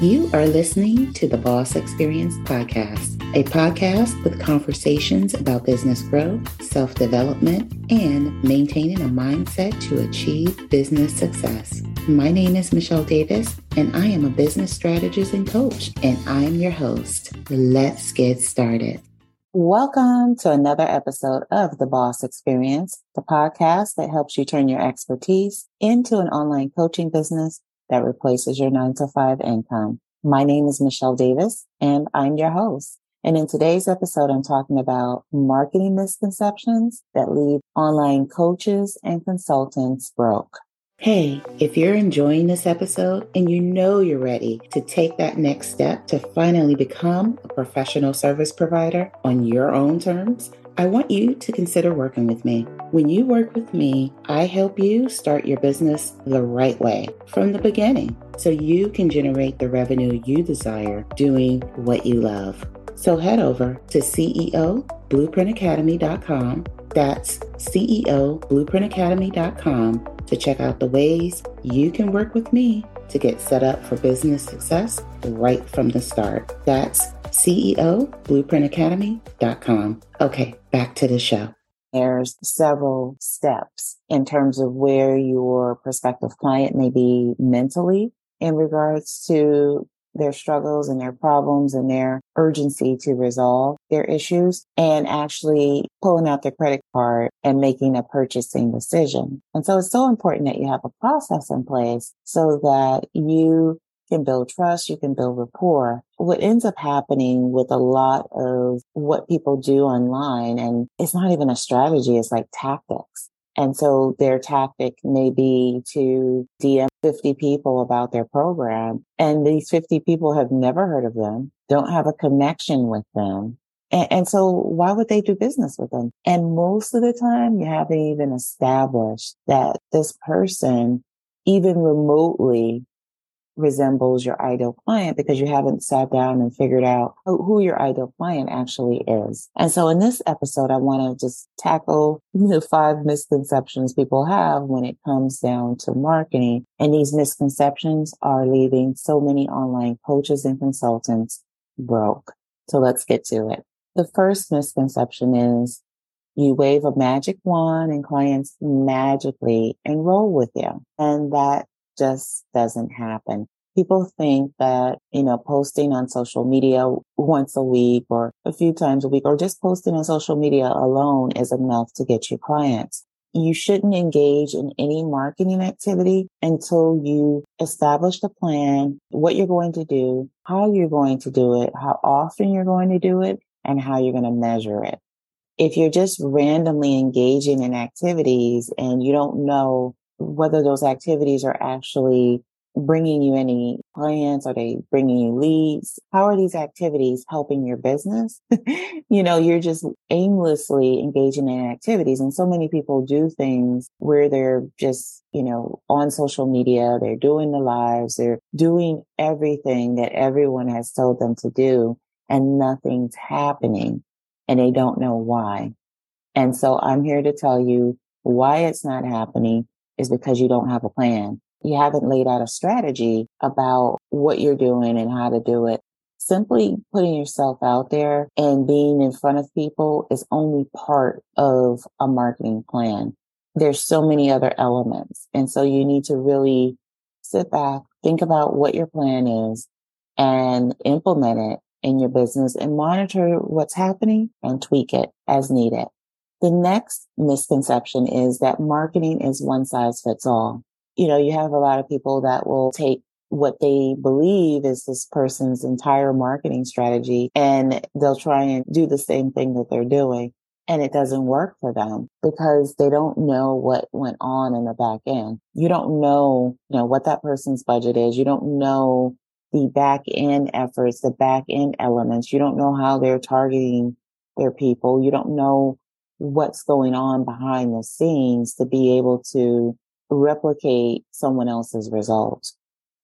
You are listening to the Boss Experience Podcast, a podcast with conversations about business growth, self development, and maintaining a mindset to achieve business success. My name is Michele Davis, and I am a business strategist and coach, and I am your host. Let's get started. Welcome to another episode of The Boss Experience, the podcast that helps you turn your expertise into an online coaching business that replaces your nine to five income. My name is Michele Davis and I'm your host. And in today's episode, I'm talking about marketing misconceptions that leave online coaches and consultants broke. Hey, if you're enjoying this episode and you know you're ready to take that next step to finally become a professional service provider on your own terms, I want you to consider working with me. When you work with me, I help you start your business the right way from the beginning so you can generate the revenue you desire doing what you love. So head over to CEOBlueprintAcademy.com. That's CEOBlueprintAcademy.com to check out the ways you can work with me to get set up for business success right from the start. That's CEOBlueprintAcademy.com. Okay, back to the show. There's several steps in terms of where your prospective client may be mentally in regards to their struggles and their problems and their urgency to resolve their issues and actually pulling out their credit card and making a purchasing decision. And so it's so important that you have a process in place so that you can build trust, you can build rapport. What ends up happening with a lot of what people do online, and it's not even a strategy, it's like tactics. And so their tactic may be to DM 50 people about their program. And these 50 people have never heard of them, don't have a connection with them. And, and, so why would they do business with them? And most of the time you haven't even established that this person even remotely resembles your ideal client because you haven't sat down and figured out who your ideal client actually is. And so in this episode, I want to just tackle the five misconceptions people have when it comes down to marketing. And these misconceptions are leaving so many online coaches and consultants broke. So let's get to it. The first misconception is you wave a magic wand and clients magically enroll with you. And that just doesn't happen. People think that, you know, posting on social media once a week or a few times a week or just posting on social media alone is enough to get you clients. You shouldn't engage in any marketing activity until you establish the plan, what you're going to do, how you're going to do it, how often you're going to do it, and how you're going to measure it. If you're just randomly engaging in activities and you don't know whether those activities are actually bringing you any clients? Are they bringing you leads? How are these activities helping your business? you know, you're just aimlessly engaging in activities. And so many people do things where they're just, you know, on social media, they're doing the lives, they're doing everything that everyone has told them to do and nothing's happening and they don't know why. And so I'm here to tell you why it's not happening is because you don't have a plan. You haven't laid out a strategy about what you're doing and how to do it. Simply putting yourself out there and being in front of people is only part of a marketing plan. There's so many other elements. And so you need to really sit back, think about what your plan is and implement it in your business and monitor what's happening and tweak it as needed. The next misconception is that marketing is one size fits all. You know, you have a lot of people that will take what they believe is this person's entire marketing strategy and they'll try and do the same thing that they're doing. And it doesn't work for them because they don't know what went on in the back end. You don't know, you know, what that person's budget is. You don't know the back end efforts, the back end elements. You don't know how they're targeting their people. You don't know what's going on behind the scenes to be able to replicate someone else's results.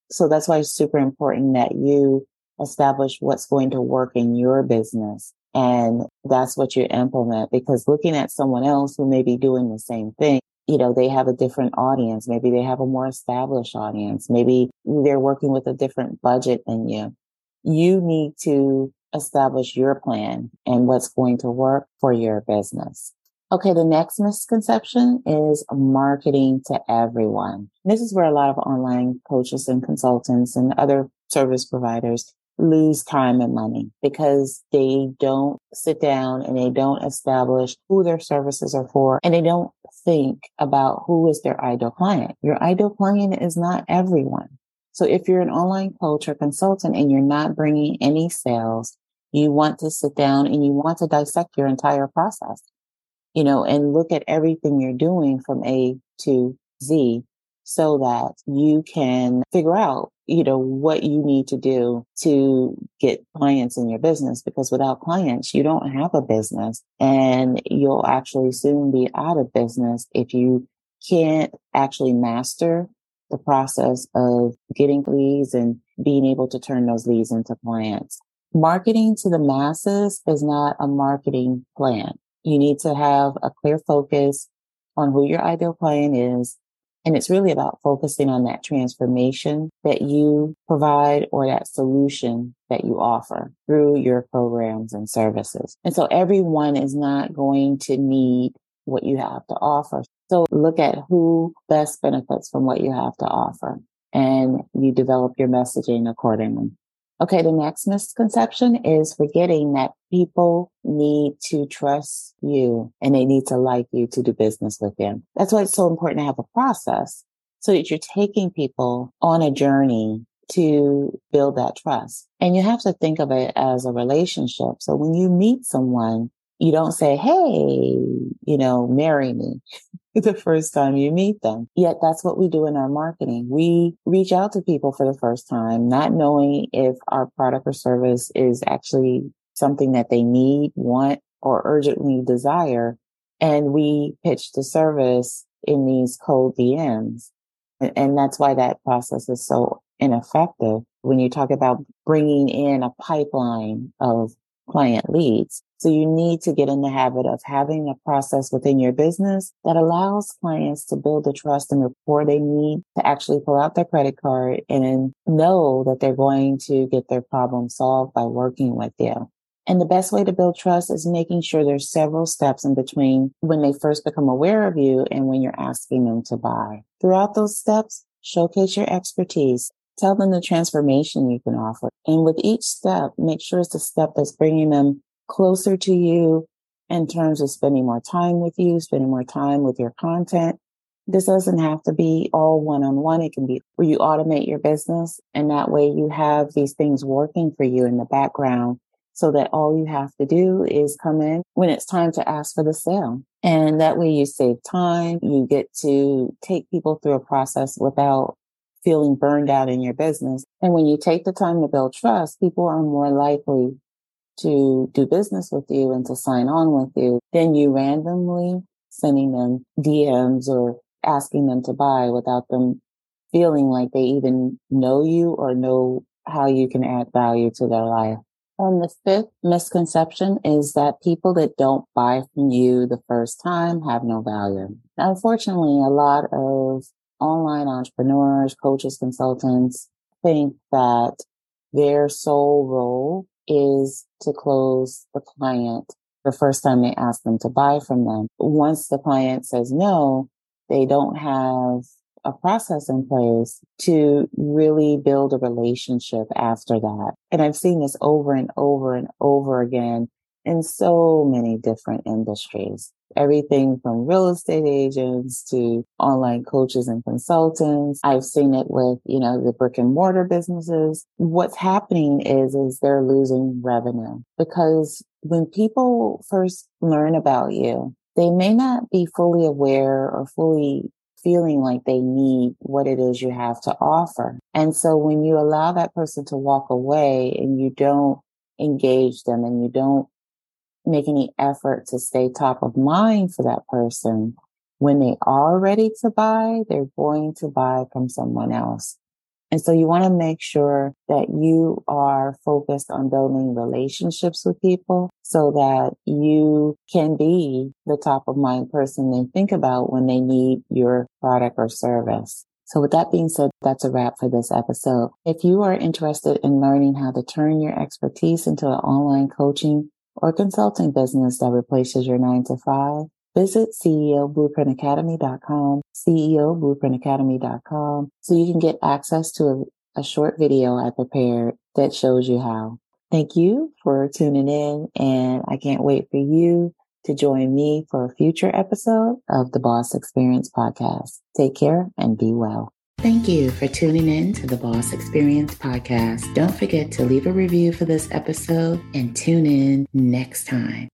So that's why it's super important that you establish what's going to work in your business. And that's what you implement because looking at someone else who may be doing the same thing you know, they have a different audience. Maybe they have a more established audience. Maybe they're working with a different budget than you. You need to establish your plan and what's going to work for your business. Okay, the next misconception is marketing to everyone. This is where a lot of online coaches and consultants and other service providers lose time and money because they don't sit down and they don't establish who their services are for and they don't think about who is their ideal client. Your ideal client is not everyone. So if you're an online coach or consultant and you're not bringing any sales, you want to sit down and you want to dissect your entire process, you know, and look at everything you're doing from A to Z so that you can figure out, you know, what you need to do to get clients in your business. Because without clients, you don't have a business and you'll actually soon be out of business if you can't actually master the process of getting leads and being able to turn those leads into clients. Marketing to the masses is not a marketing plan. You need to have a clear focus on who your ideal client is and it's really about focusing on that transformation that you provide or that solution that you offer through your programs and services. And so everyone is not going to need what you have to offer. So look at who best benefits from what you have to offer and you develop your messaging accordingly. Okay, the next misconception is forgetting that people need to trust you and they need to like you to do business with them. That's why it's so important to have a process so that you're taking people on a journey to build that trust. And you have to think of it as a relationship. So when you meet someone, you don't say, Hey, you know, marry me. the first time you meet them. Yet that's what we do in our marketing. We reach out to people for the first time, not knowing if our product or service is actually something that they need, want, or urgently desire. And we pitch the service in these cold DMs. And that's why that process is so ineffective when you talk about bringing in a pipeline of client leads. So you need to get in the habit of having a process within your business that allows clients to build the trust and rapport they need to actually pull out their credit card and know that they're going to get their problem solved by working with you. And the best way to build trust is making sure there's several steps in between when they first become aware of you and when you're asking them to buy. Throughout those steps, showcase your expertise. Tell them the transformation you can offer. And with each step, make sure it's a step that's bringing them closer to you in terms of spending more time with you, spending more time with your content. This doesn't have to be all one on one. It can be where you automate your business and that way you have these things working for you in the background so that all you have to do is come in when it's time to ask for the sale. And that way you save time. You get to take people through a process without feeling burned out in your business. And when you take the time to build trust, people are more likely to do business with you and to sign on with you than you randomly sending them DMs or asking them to buy without them feeling like they even know you or know how you can add value to their life. And the fifth misconception is that people that don't buy from you the first time have no value. Unfortunately, a lot of online entrepreneurs, coaches, consultants think that their sole role is to close the client the first time they ask them to buy from them. Once the client says no, they don't have a process in place to really build a relationship after that. And I've seen this over and over and over again in so many different industries everything from real estate agents to online coaches and consultants. I've seen it with, you know, the brick and mortar businesses. What's happening is, is they're losing revenue because when people first learn about you, they may not be fully aware or fully feeling like they need what it is you have to offer. And so when you allow that person to walk away and you don't engage them and you don't make any effort to stay top of mind for that person, when they are ready to buy, they're going to buy from someone else. And so you want to make sure that you are focused on building relationships with people so that you can be the top of mind person they think about when they need your product or service. So with that being said, that's a wrap for this episode. If you are interested in learning how to turn your expertise into an online coaching or consulting business that replaces your nine to five, visit CEOBlueprintAcademy.com, CEOBlueprintAcademy.com, so you can get access to a, a short video I prepared that shows you how. Thank you for tuning in and I can't wait for you to join me for a future episode of the Boss Experience podcast. Take care and be well. Thank you for tuning in to the Boss Experience podcast. Don't forget to leave a review for this episode and tune in next time.